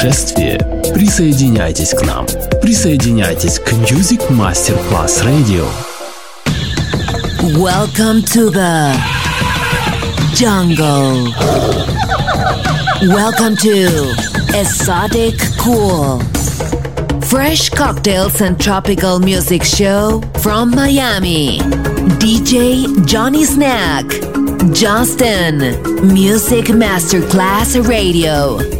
путешествие, присоединяйтесь к нам. Присоединяйтесь к Music Masterclass Radio. Welcome to the jungle. Welcome to Exotic Cool. Fresh cocktails and tropical music show from Miami. DJ Johnny Snack. Justin. Music Masterclass Radio.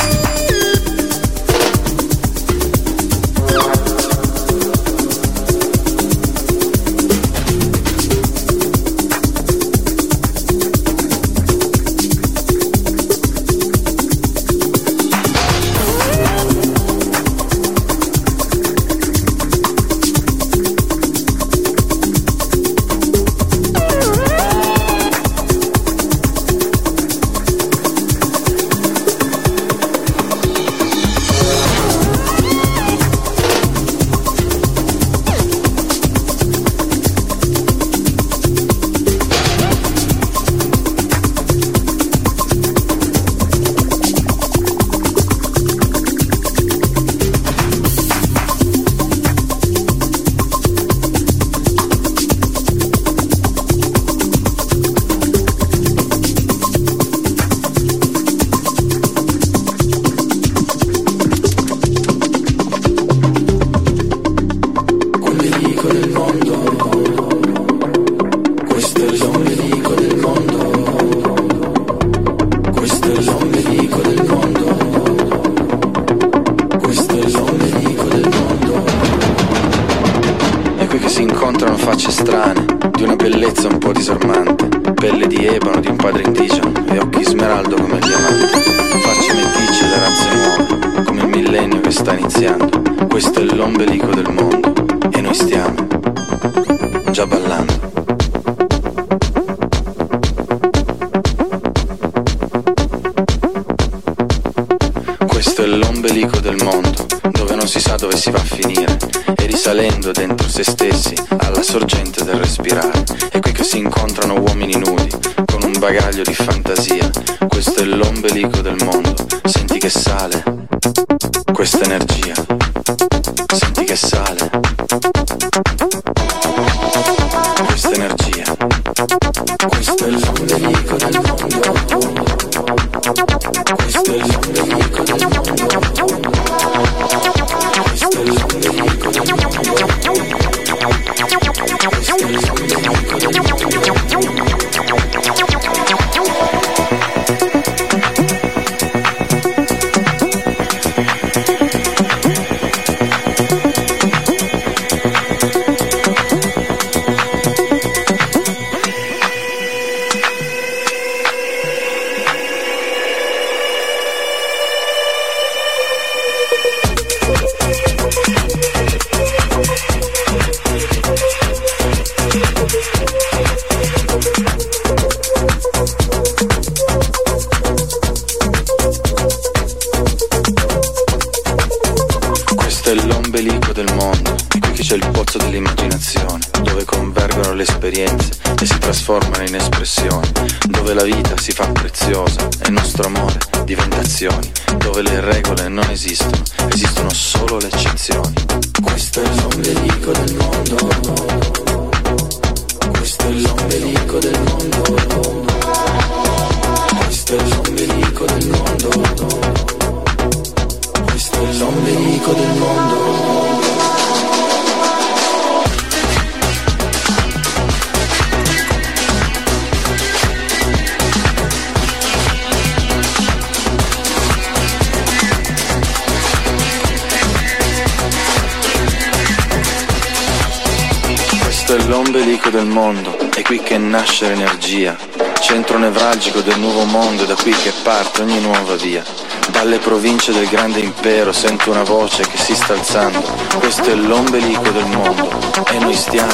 spero, sento una voce che si sta alzando. Questo è l'ombelico del mondo e noi stiamo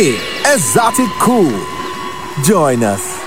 Exotic Cool. Join us.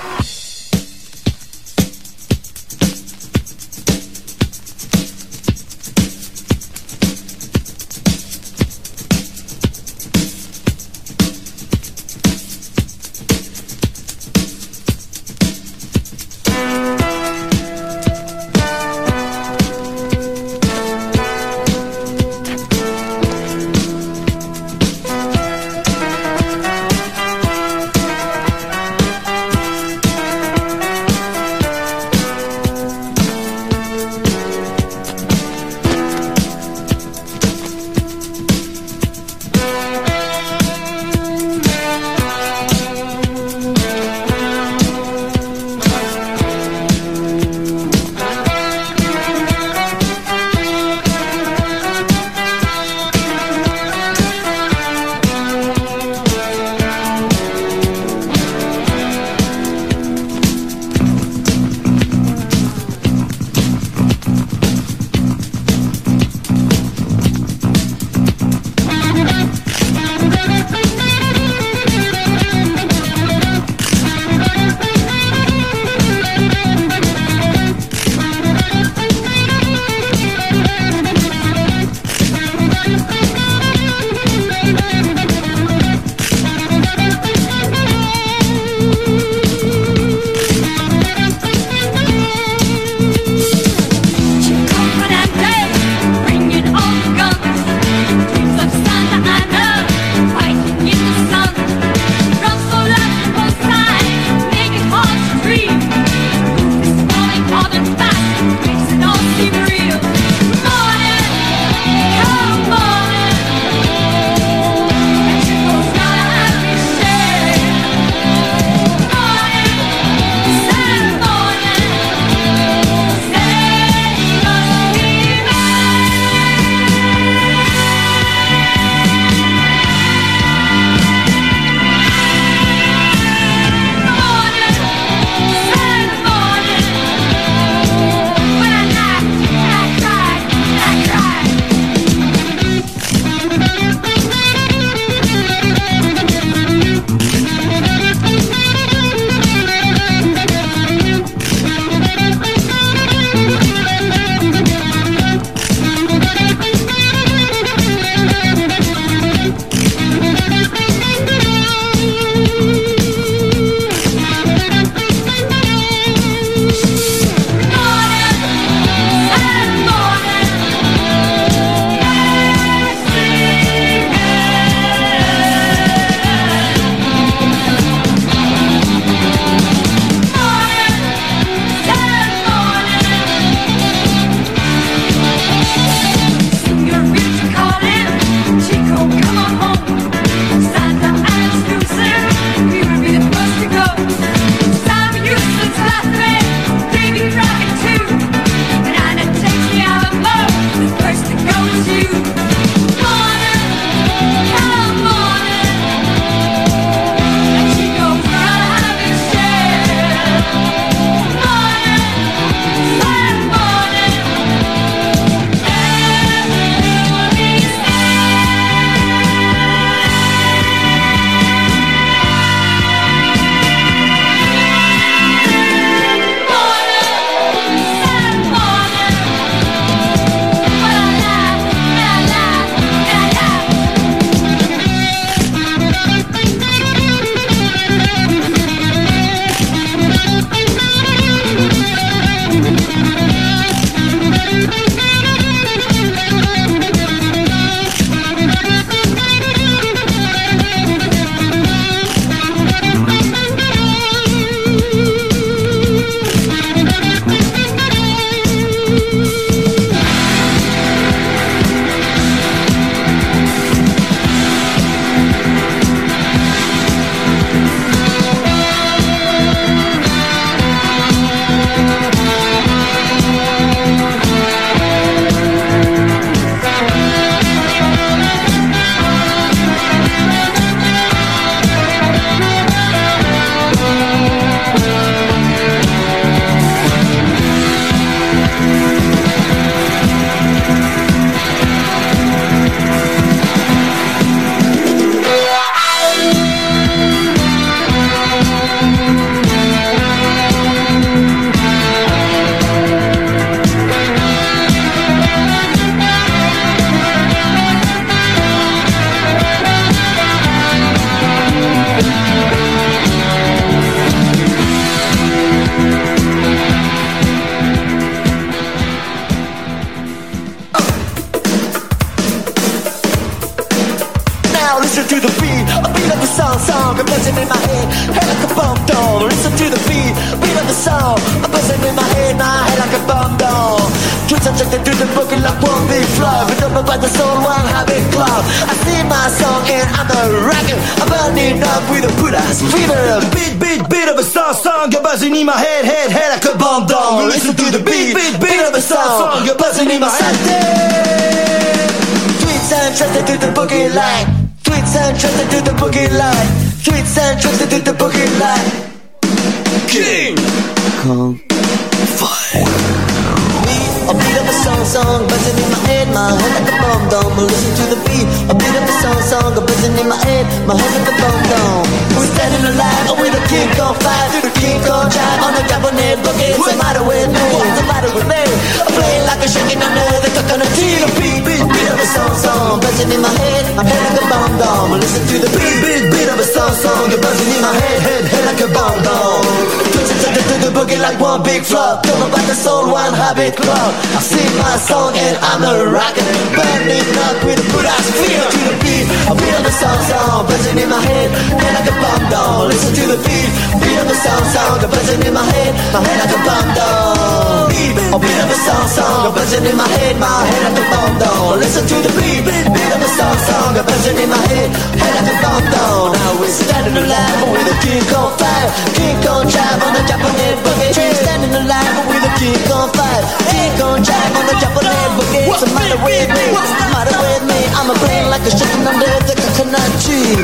Head, my head like a bomb dome. Listen to the beat, beat, beat of a song, song, you're buzzing in my head, head, head like a bomb dome. Twitching to the boogie like one big flop. Talking about the soul, one habit club. I sing my song and I'm a rocker Burning up with a good ass feel to the beat I of the song song buzzing in my head Head like a bomb down Listen to the beat Beat of the song song buzzing in my head My head like a bomb down Beat. A beat of the song song a buzzing in my head. My head like a bomb down. Listen to the beat. Beat of the song song a buzzing in my head. Head like a bomb down. Now we're standing alive with a king on fire. King on drive on the Japanese boogie. Standing alive with a king on fire. King on drive on the Japanese boogie. What's the matter with me? What's the matter with me? I'm a brain like a chicken under the coconut tree.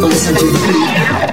Listen to the beat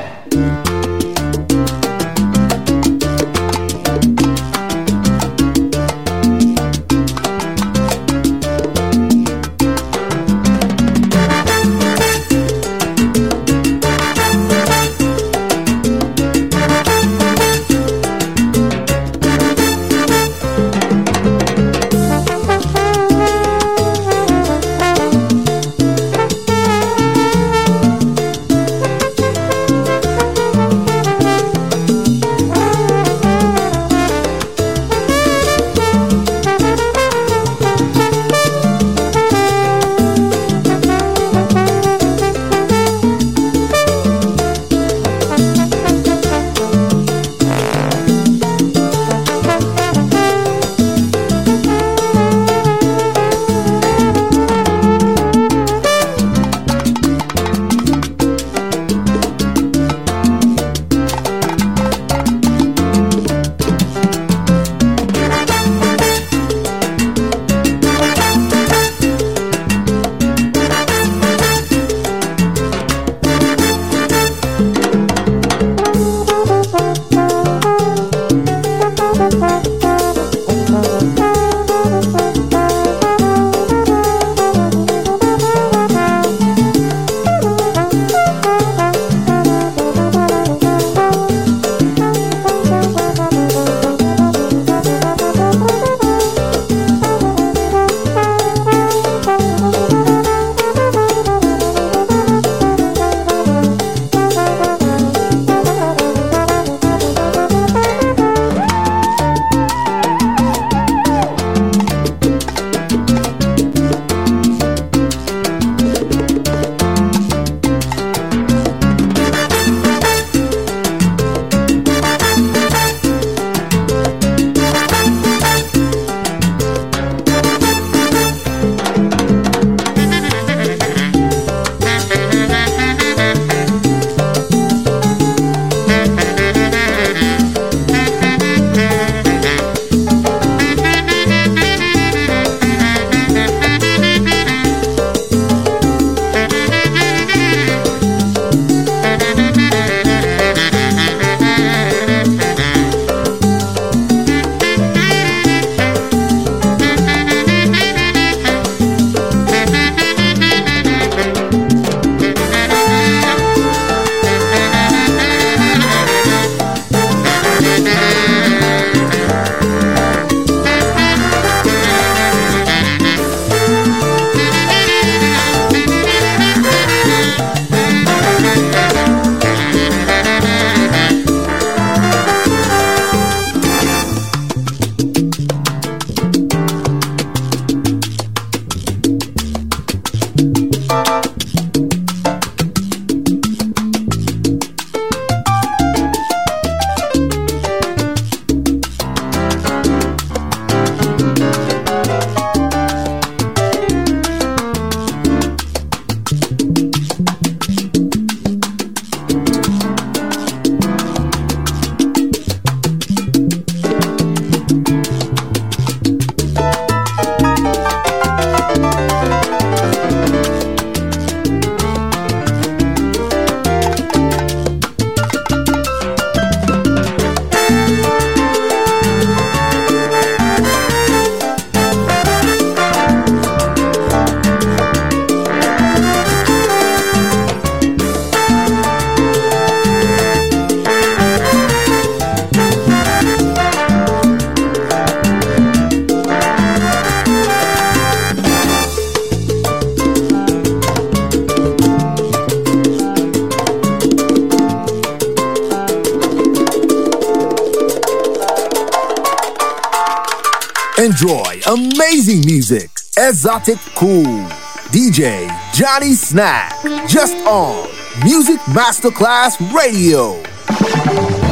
Johnny Snack. Just on Music Masterclass Radio.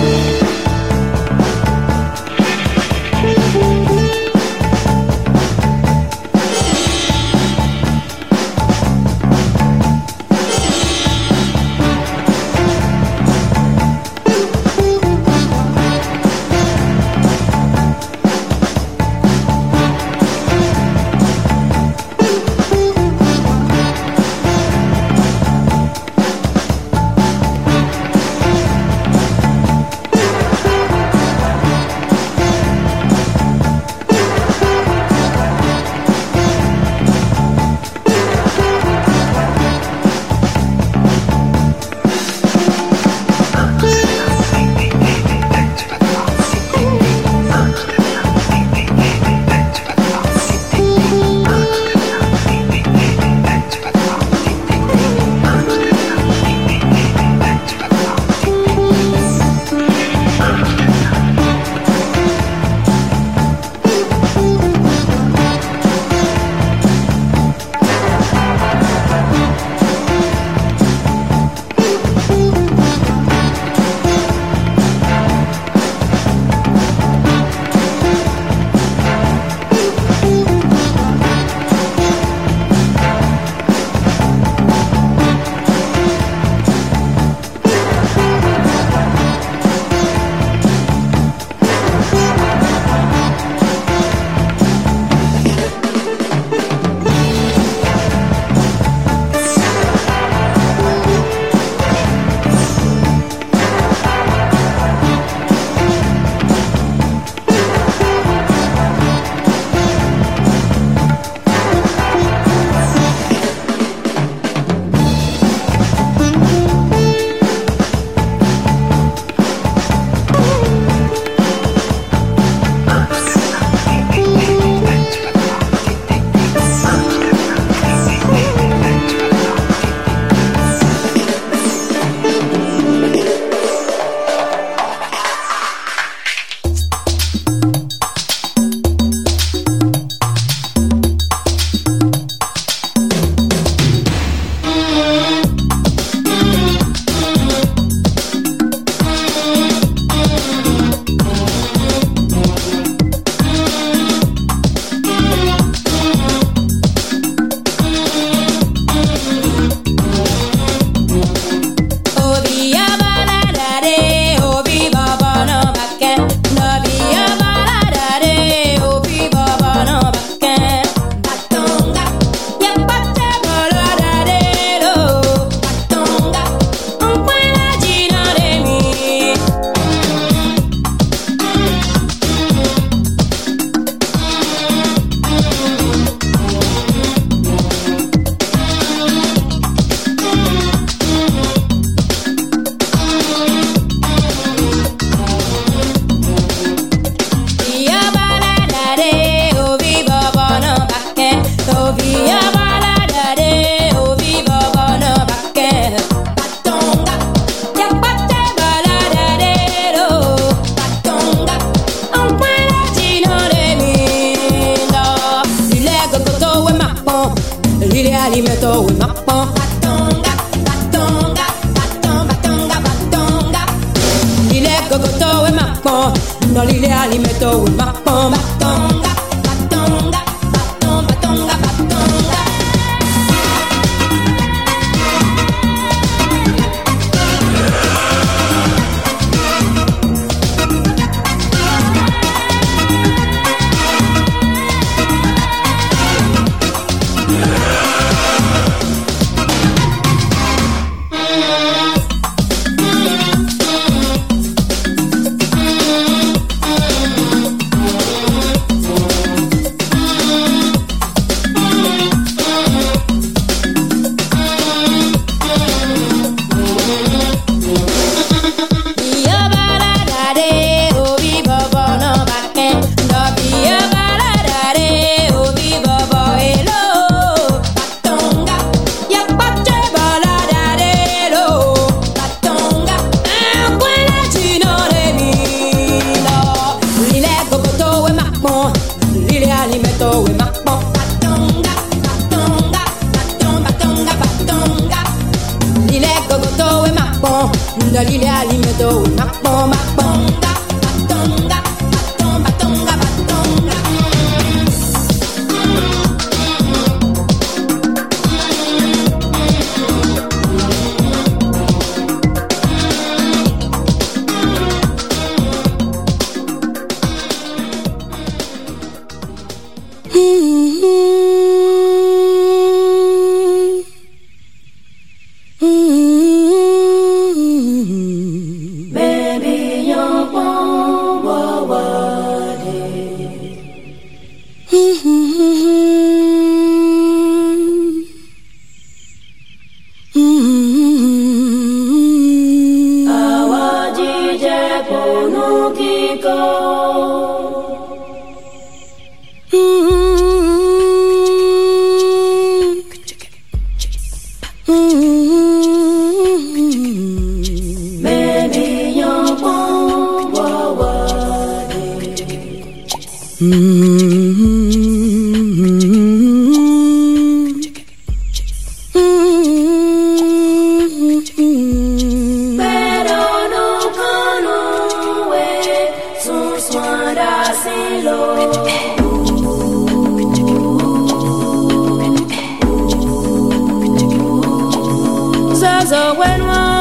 Zaza uh, when one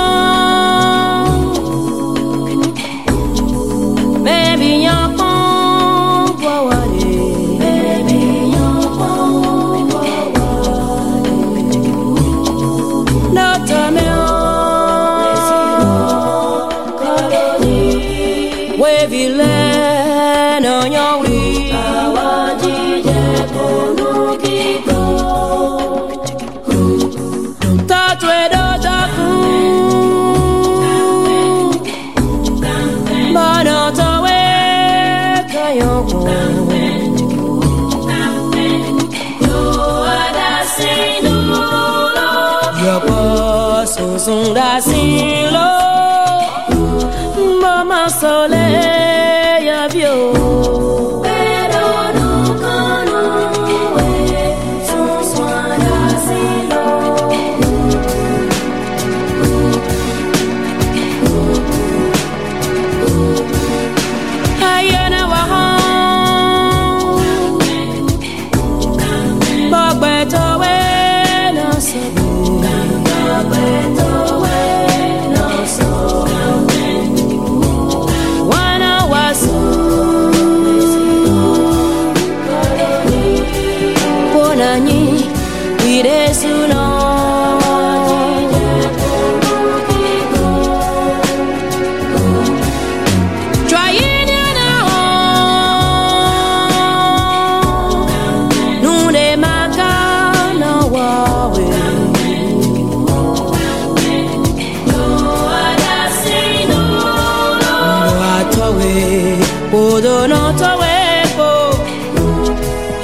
donato wepo,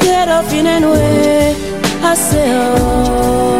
quiero fin en we, aseo.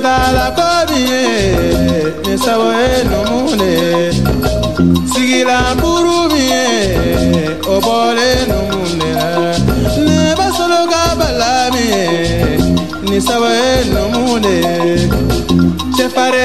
tala ko min ye ye numu sigila buru min ye o bɔlen numu de la ne ba solo ka bala min ye ni sabo ye numu de ye cɛfare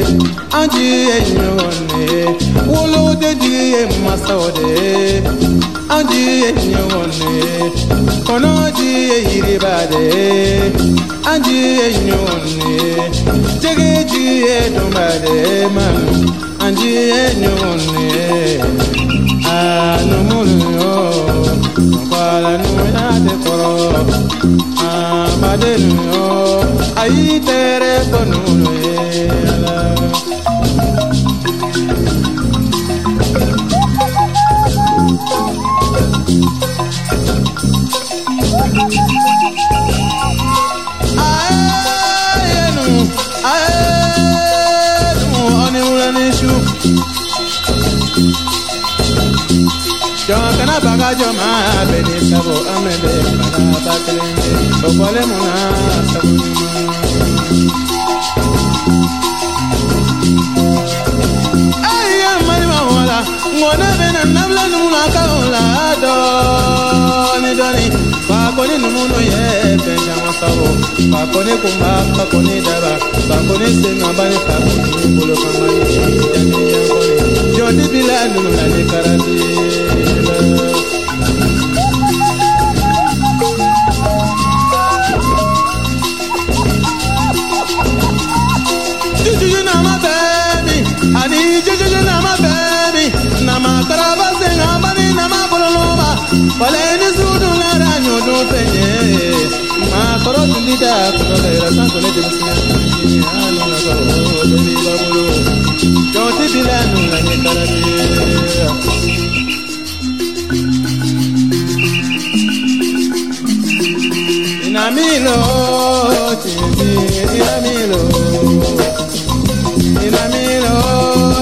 anji e nyone. Wolo de ji e masawo de, anji nyone. Kono ji e yiriba de, anji e nyone. Jege ji e dumba de manu, anji e nyone. Anumunu yo, nkwala numu ya te koro. Amadenu ayi tere konunu ba kelen bɛ o bɔlen mun na sago ɲuman. ayiwa malima wala ŋɔnɛ bɛ na nabila numu na ka o la dɔɔni dɔɔni fakoni numu nu ye fɛn caman sago fakoni kunba fakoni daba fakoni senŋaba ni fakoni bolo kama ni yanni yankɔni jɔdi bila ni karati da kɔnɔ lɛ yɛrɛ san kɔnɔ jɛnɛ sɛnɛ kari kiri hali na ka o bɛɛ b'a bolo jɔn ti bi la nu la ɲɛ kala bi. Inamilo, titi, inamilo, inamilo,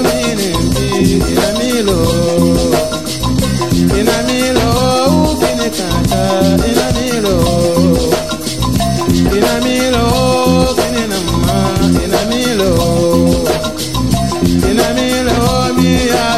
miniti, inamilo.